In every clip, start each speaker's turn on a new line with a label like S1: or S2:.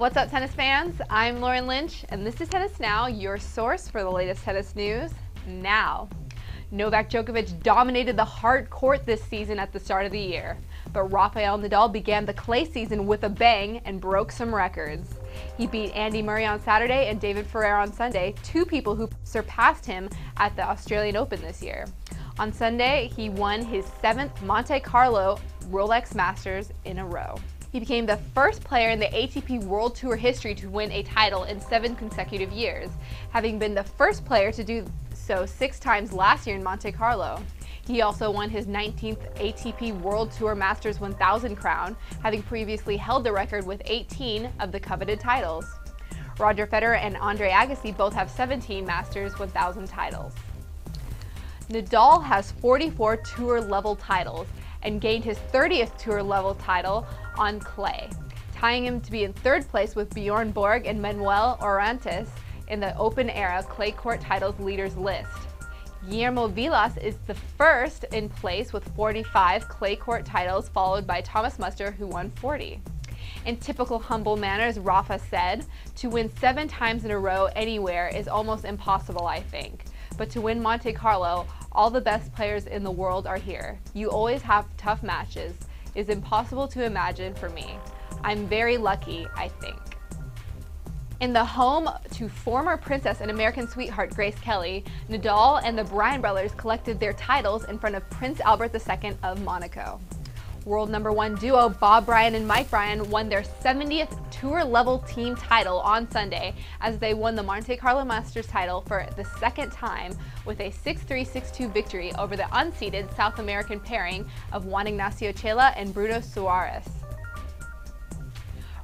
S1: What's up, tennis fans? I'm Lauren Lynch, and this is Tennis Now, your source for the latest tennis news now. Novak Djokovic dominated the hard court this season at the start of the year, but Rafael Nadal began the clay season with a bang and broke some records. He beat Andy Murray on Saturday and David Ferrer on Sunday, two people who surpassed him at the Australian Open this year. On Sunday, he won his seventh Monte Carlo Rolex Masters in a row. He became the first player in the ATP World Tour history to win a title in seven consecutive years, having been the first player to do so six times last year in Monte Carlo. He also won his 19th ATP World Tour Masters 1000 crown, having previously held the record with 18 of the coveted titles. Roger Federer and Andre Agassi both have 17 Masters 1000 titles. Nadal has 44 tour level titles and gained his 30th tour level title on clay, tying him to be in third place with Bjorn Borg and Manuel Orantes in the Open Era Clay Court Titles Leaders list. Guillermo Vilas is the first in place with 45 clay court titles, followed by Thomas Muster, who won 40. In typical humble manners, Rafa said, To win seven times in a row anywhere is almost impossible, I think. But to win Monte Carlo, all the best players in the world are here. You always have tough matches. It's impossible to imagine for me. I'm very lucky, I think. In the home to former princess and American sweetheart Grace Kelly, Nadal and the Bryan brothers collected their titles in front of Prince Albert II of Monaco. World number one duo Bob Bryan and Mike Bryan won their 70th tour level team title on Sunday as they won the Monte Carlo Masters title for the second time with a 6-3 6-2 victory over the unseeded South American pairing of Juan Ignacio Chela and Bruno Soares.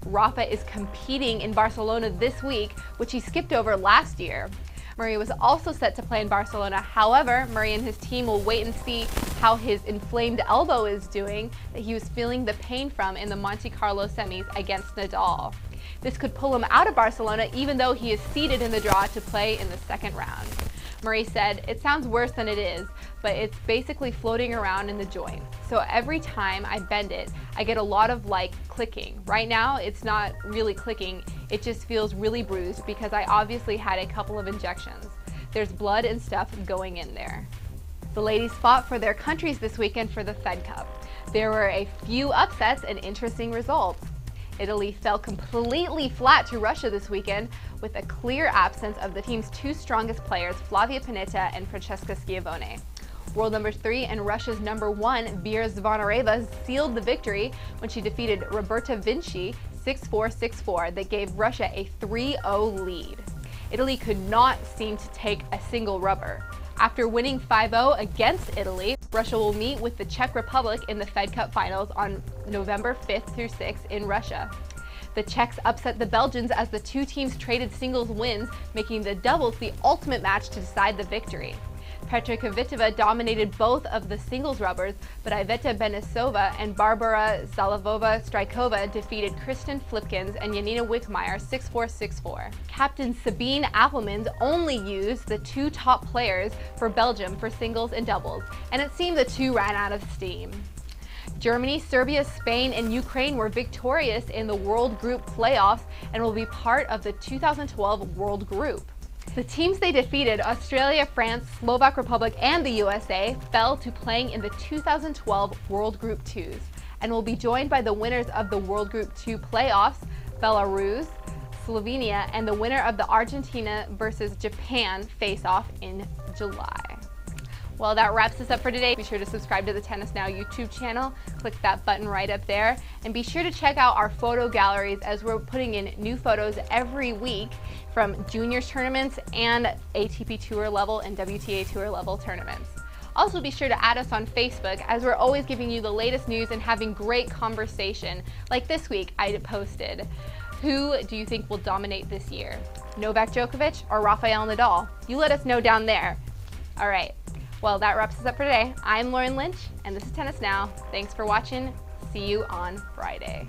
S1: Rafa is competing in Barcelona this week, which he skipped over last year. Murray was also set to play in Barcelona. However, Murray and his team will wait and see how his inflamed elbow is doing that he was feeling the pain from in the Monte Carlo semis against Nadal. This could pull him out of Barcelona even though he is seeded in the draw to play in the second round. Murray said, It sounds worse than it is, but it's basically floating around in the joint. So every time I bend it, I get a lot of like clicking. Right now, it's not really clicking, it just feels really bruised because I obviously had a couple of injections. There's blood and stuff going in there. The ladies fought for their countries this weekend for the Fed Cup. There were a few upsets and interesting results. Italy fell completely flat to Russia this weekend with a clear absence of the team's two strongest players, Flavia Pennetta and Francesca Schiavone. World number three and Russia's number one, Vera Zvonareva, sealed the victory when she defeated Roberta Vinci 6-4, 6-4 that gave Russia a 3-0 lead. Italy could not seem to take a single rubber. After winning 5-0 against Italy, Russia will meet with the Czech Republic in the Fed Cup finals on November 5th through 6th in Russia. The Czechs upset the Belgians as the two teams traded singles wins, making the doubles the ultimate match to decide the victory. Petra Kvitova dominated both of the singles rubbers, but Iveta Benesova and Barbora Zahlavova Strycova defeated Kirsten Flipkens and Yanina Wickmayer 6-4, 6-4. Captain Sabine Appelmans only used the two top players for Belgium for singles and doubles, and it seemed the two ran out of steam. Germany, Serbia, Spain, and Ukraine were victorious in the World Group playoffs and will be part of the 2012 World Group. The teams they defeated, Australia, France, Slovak Republic, and the USA, fell to playing in the 2012 World Group 2s and will be joined by the winners of the World Group 2 playoffs, Belarus, Slovenia, and the winner of the Argentina versus Japan face-off in July. Well, that wraps us up for today. Be sure to subscribe to the Tennis Now YouTube channel. Click that button right up there. And be sure to check out our photo galleries as we're putting in new photos every week from juniors tournaments and ATP Tour level and WTA Tour level tournaments. Also be sure to add us on Facebook as we're always giving you the latest news and having great conversation. Like this week I posted, who do you think will dominate this year? Novak Djokovic or Rafael Nadal? You let us know down there. All right, well, that wraps us up for today. I'm Lauren Lynch, and this is Tennis Now. Thanks for watching. See you on Friday.